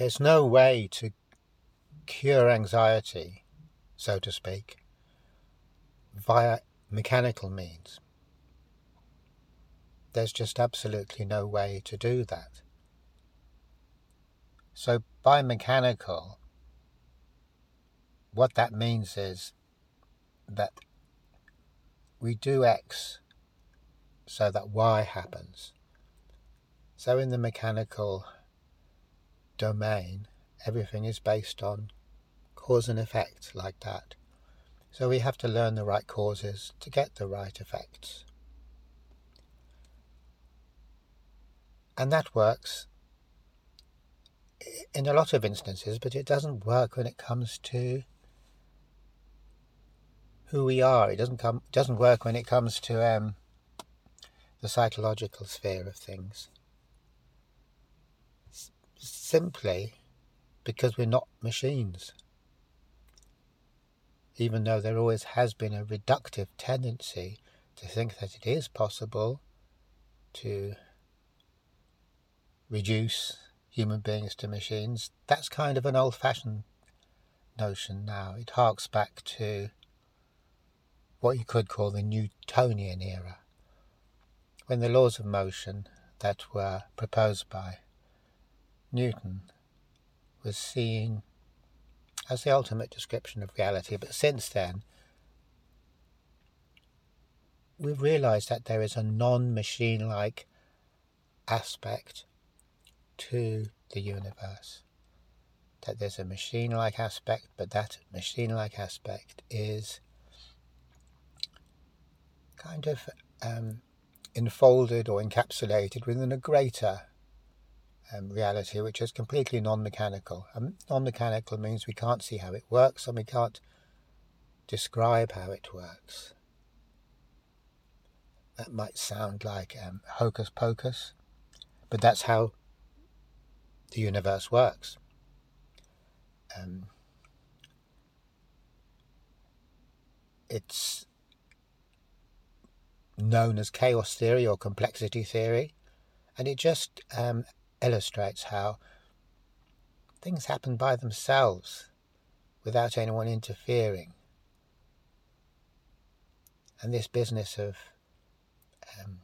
there's no way to cure anxiety, so to speak, via mechanical means. There's just absolutely no way to do that. So, by mechanical, what that means is that we do X so that Y happens. So, in the mechanical domain, everything is based on cause and effect like that. So, we have to learn the right causes to get the right effects. And that works in a lot of instances, but it doesn't work when it comes to who we are. It doesn't come doesn't work when it comes to um, the psychological sphere of things. Simply because we're not machines. Even though there always has been a reductive tendency to think that it is possible to reduce human beings to machines, that's kind of an old fashioned notion now. It harks back to what you could call the Newtonian era, when the laws of motion that were proposed by Newton was seen as the ultimate description of reality. But since then, we've realized that there is a non machine like aspect to the universe. That there's a machine like aspect, but that machine like aspect is kind of um, enfolded or encapsulated within a greater um, reality, which is completely non mechanical. Um, non mechanical means we can't see how it works and we can't describe how it works. That might sound like um, hocus pocus, but that's how the universe works. Um, it's known as chaos theory or complexity theory, and it just um, illustrates how things happen by themselves without anyone interfering. And this business of um,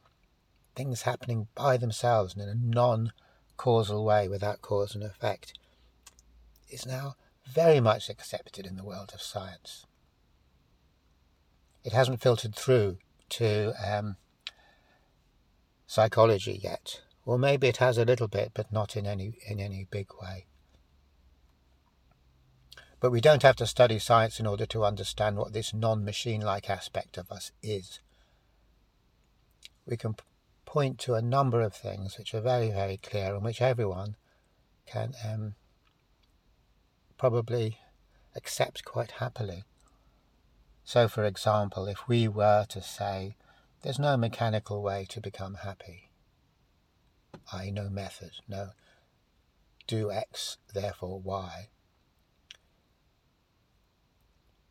things happening by themselves in a non causal way without cause and effect is now very much accepted in the world of science. It hasn't filtered through to um, psychology yet, or maybe it has a little bit, but not in any in any big way. But we don't have to study science in order to understand what this non-machine-like aspect of us is. We can point to a number of things which are very, very clear and which everyone can um, probably accept quite happily. So, for example, if we were to say, there's no mechanical way to become happy, I no method, no. Do X, therefore Y,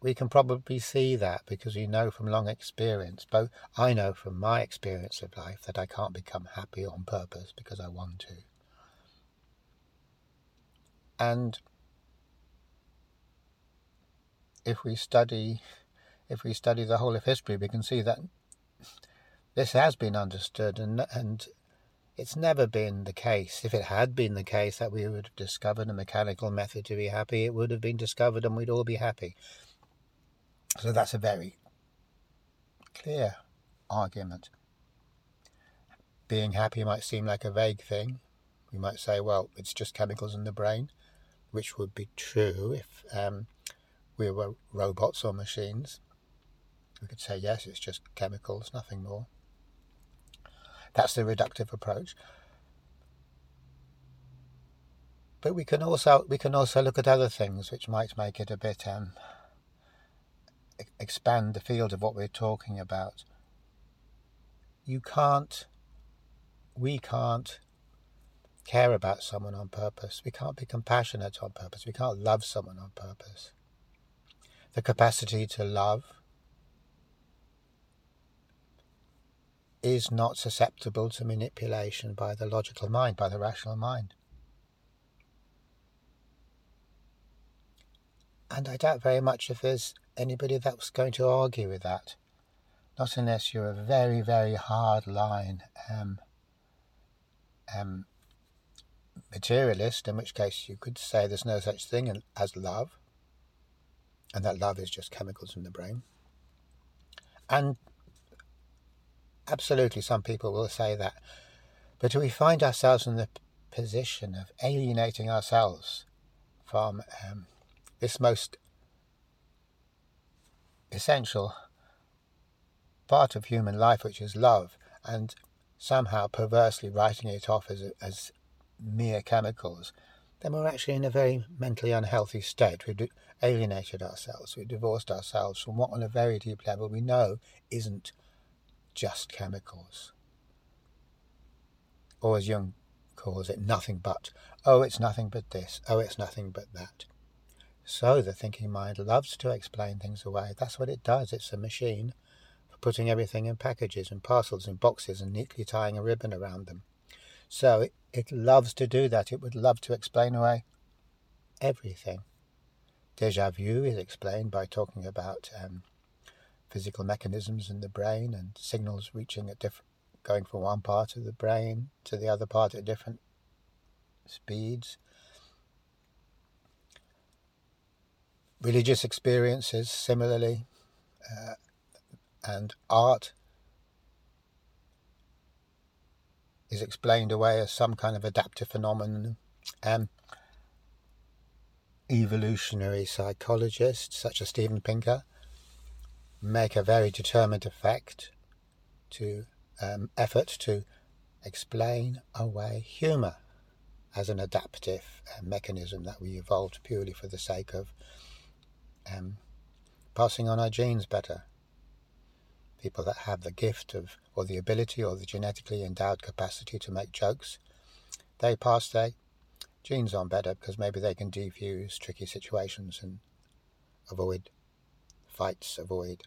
we can probably see that because we know from long experience, both I know from my experience of life that I can't become happy on purpose because I want to. And if we study if we study the whole of history, we can see that this has been understood, and and it's never been the case. If it had been the case that we would have discovered a mechanical method to be happy, it would have been discovered, and we'd all be happy. So that's a very clear argument. Being happy might seem like a vague thing. We might say, well, it's just chemicals in the brain, which would be true if um, we were robots or machines. We could say, yes, it's just chemicals, nothing more. That's the reductive approach. But we can also we can also look at other things which might make it a bit um, expand the field of what we're talking about. You can't, we can't care about someone on purpose. We can't be compassionate on purpose. We can't love someone on purpose. The capacity to love is not susceptible to manipulation by the logical mind, by the rational mind. And I doubt very much if there's anybody that's going to argue with that. Not unless you're a very, very hard line um, um, materialist, in which case you could say there's no such thing as love, and that love is just chemicals in the brain. And absolutely, some people will say that. But we find ourselves in the position of alienating ourselves from um, this most essential part of human life, which is love, and somehow perversely writing it off as, as mere chemicals, then we're actually in a very mentally unhealthy state. We've alienated ourselves, we've divorced ourselves from what, on a very deep level, we know isn't just chemicals. Or as Jung calls it, nothing but. Oh, it's nothing but this. Oh, it's nothing but that. So the thinking mind loves to explain things away. That's what it does. It's a machine for putting everything in packages and parcels and boxes and neatly tying a ribbon around them. So it, it loves to do that. It would love to explain away everything. Deja vu is explained by talking about um, physical mechanisms in the brain and signals reaching at different, going from one part of the brain to the other part at different speeds. Religious experiences, similarly, uh, and art is explained away as some kind of adaptive phenomenon. Um, evolutionary psychologists, such as Steven Pinker, make a very determined effect to um, effort to explain away humour as an adaptive uh, mechanism that we evolved purely for the sake of um, passing on our genes better. People that have the gift of, or the ability, or the genetically endowed capacity to make jokes, they pass their genes on better because maybe they can defuse tricky situations and avoid fights, avoid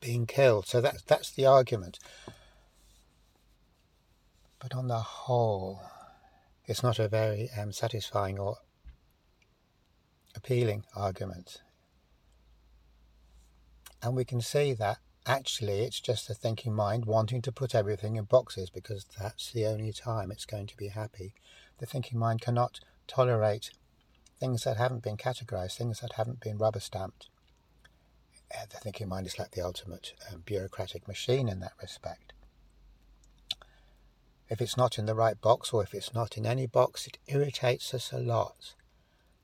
being killed. So that's that's the argument. But on the whole, it's not a very um, satisfying or appealing argument. And we can see that actually it's just a thinking mind wanting to put everything in boxes because that's the only time it's going to be happy. The thinking mind cannot tolerate things that haven't been categorized, things that haven't been rubber stamped. The thinking mind is like the ultimate um, bureaucratic machine in that respect. If it's not in the right box or if it's not in any box, it irritates us a lot.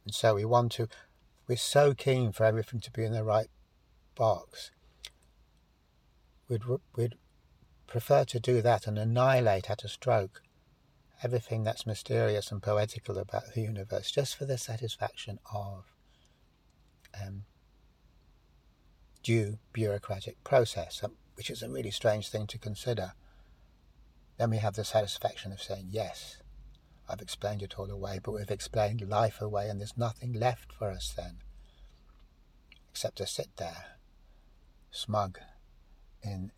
And so we want to, we're so keen for everything to be in the right box. We'd, we'd prefer to do that and annihilate at a stroke everything that's mysterious and poetical about the universe just for the satisfaction of um, due bureaucratic process, um, which is a really strange thing to consider. Then we have the satisfaction of saying, yes, I've explained it all away, but we've explained life away, and there's nothing left for us then except to sit there, smug, in,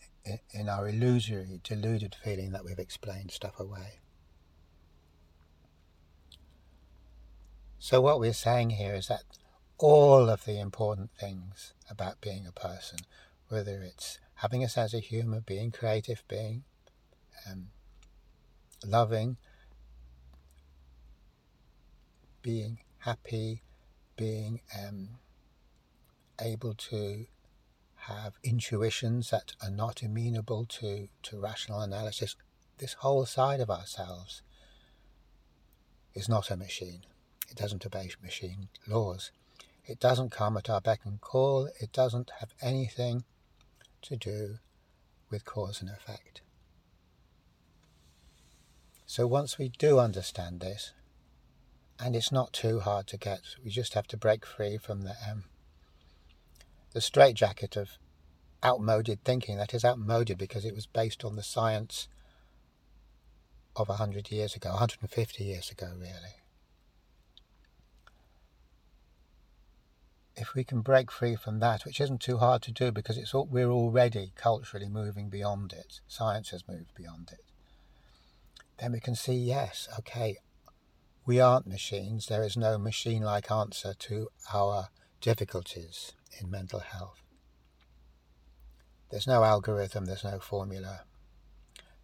in our illusory, deluded feeling that we've explained stuff away. So, what we're saying here is that all of the important things about being a person, whether it's having a sense of humor, being creative, being um, loving, being happy, being um, able to have intuitions that are not amenable to, to rational analysis. This whole side of ourselves is not a machine. It doesn't obey machine laws. It doesn't come at our beck and call. It doesn't have anything to do with cause and effect. So once we do understand this, and it's not too hard to get, we just have to break free from the um, the straitjacket of outmoded thinking that is outmoded because it was based on the science of 100 years ago, 150 years ago, really. If we can break free from that, which isn't too hard to do because it's all, we're already culturally moving beyond it, science has moved beyond it, then we can see yes, okay, we aren't machines. There is no machine like answer to our difficulties in mental health. There's no algorithm, there's no formula,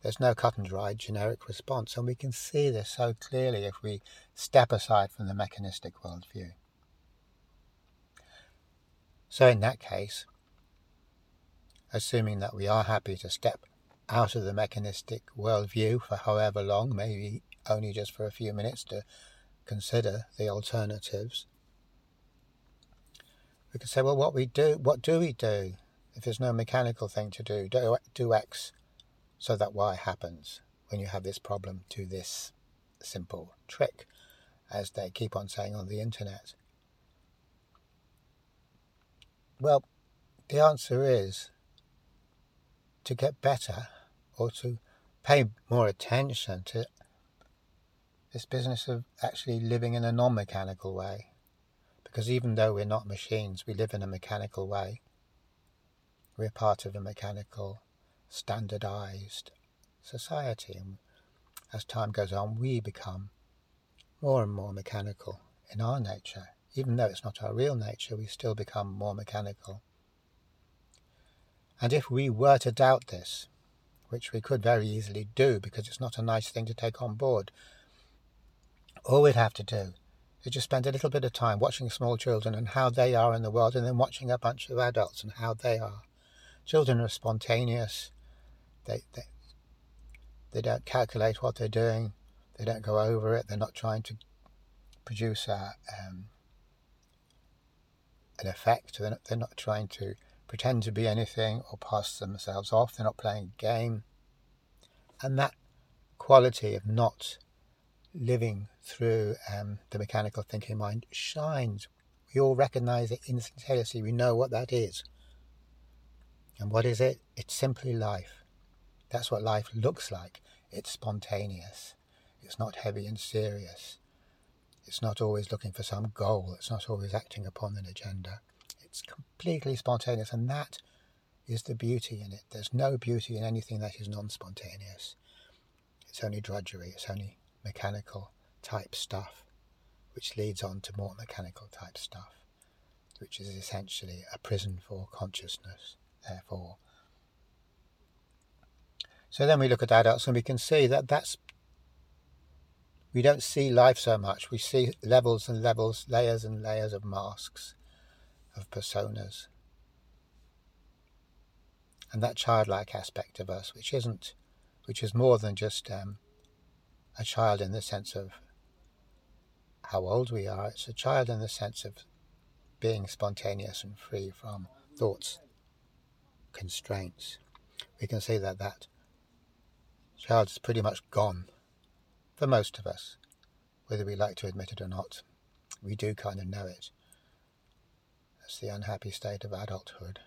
there's no cut and dried generic response, and we can see this so clearly if we step aside from the mechanistic worldview. So, in that case, assuming that we are happy to step out of the mechanistic worldview for however long, maybe only just for a few minutes to consider the alternatives, we could say, well, what we do, what do we do if there's no mechanical thing to do? Do, do X so that Y happens when you have this problem to this simple trick, as they keep on saying on the internet. Well, the answer is to get better or to pay more attention to this business of actually living in a non mechanical way. Because even though we're not machines, we live in a mechanical way. We're part of a mechanical, standardized society. And as time goes on, we become more and more mechanical in our nature. Even though it's not our real nature, we still become more mechanical. And if we were to doubt this, which we could very easily do because it's not a nice thing to take on board, all we'd have to do is just spend a little bit of time watching small children and how they are in the world, and then watching a bunch of adults and how they are. Children are spontaneous. They, they, they don't calculate what they're doing. They don't go over it. They're not trying to produce a, um, an effect. They're not, they're not trying to pretend to be anything or pass themselves off. They're not playing a game. And that quality of not living through um, the mechanical thinking mind shines. We all recognize it instantaneously. We know what that is. And what is it? It's simply life. That's what life looks like. It's spontaneous. It's not heavy and serious. It's not always looking for some goal. It's not always acting upon an agenda. It's completely spontaneous, and that is the beauty in it. There's no beauty in anything that is non spontaneous. It's only drudgery, it's only mechanical type stuff, which leads on to more mechanical type stuff, which is essentially a prison for consciousness, therefore. So then we look at adults and we can see that that's we don't see life so much. We see levels and levels, layers and layers of masks, of personas. And that childlike aspect of us, which isn't, which is more than just um, a child in the sense of how old we are. It's a child in the sense of being spontaneous and free from thoughts, constraints. We can see that that child is pretty much gone for most of us, whether we like to admit it or not. We do kind of know it. That's the unhappy state of adulthood,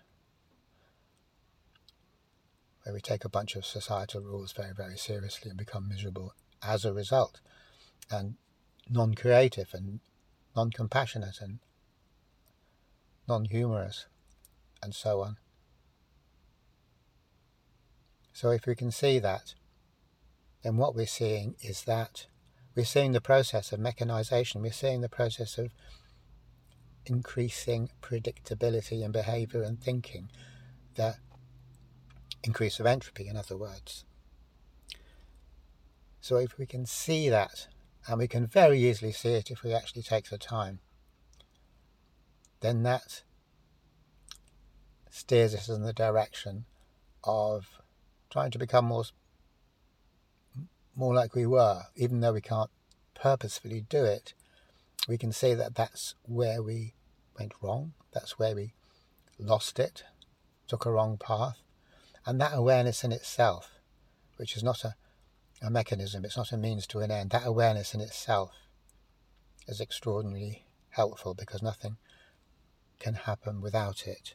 where we take a bunch of societal rules very, very seriously and become miserable as a result, and non creative and non compassionate and non humorous, and so on. So, if we can see that, then what we're seeing is that we're seeing the process of mechanization, we're seeing the process of increasing predictability in behavior and thinking, the increase of entropy, in other words. So if we can see that, and we can very easily see it if we actually take the time, then that steers us in the direction of trying to become more more like we were, even though we can't purposefully do it. We can see that that's where we went wrong. That's where we lost it, took a wrong path, and that awareness in itself, which is not a a mechanism, it's not a means to an end. That awareness in itself is extraordinarily helpful because nothing can happen without it.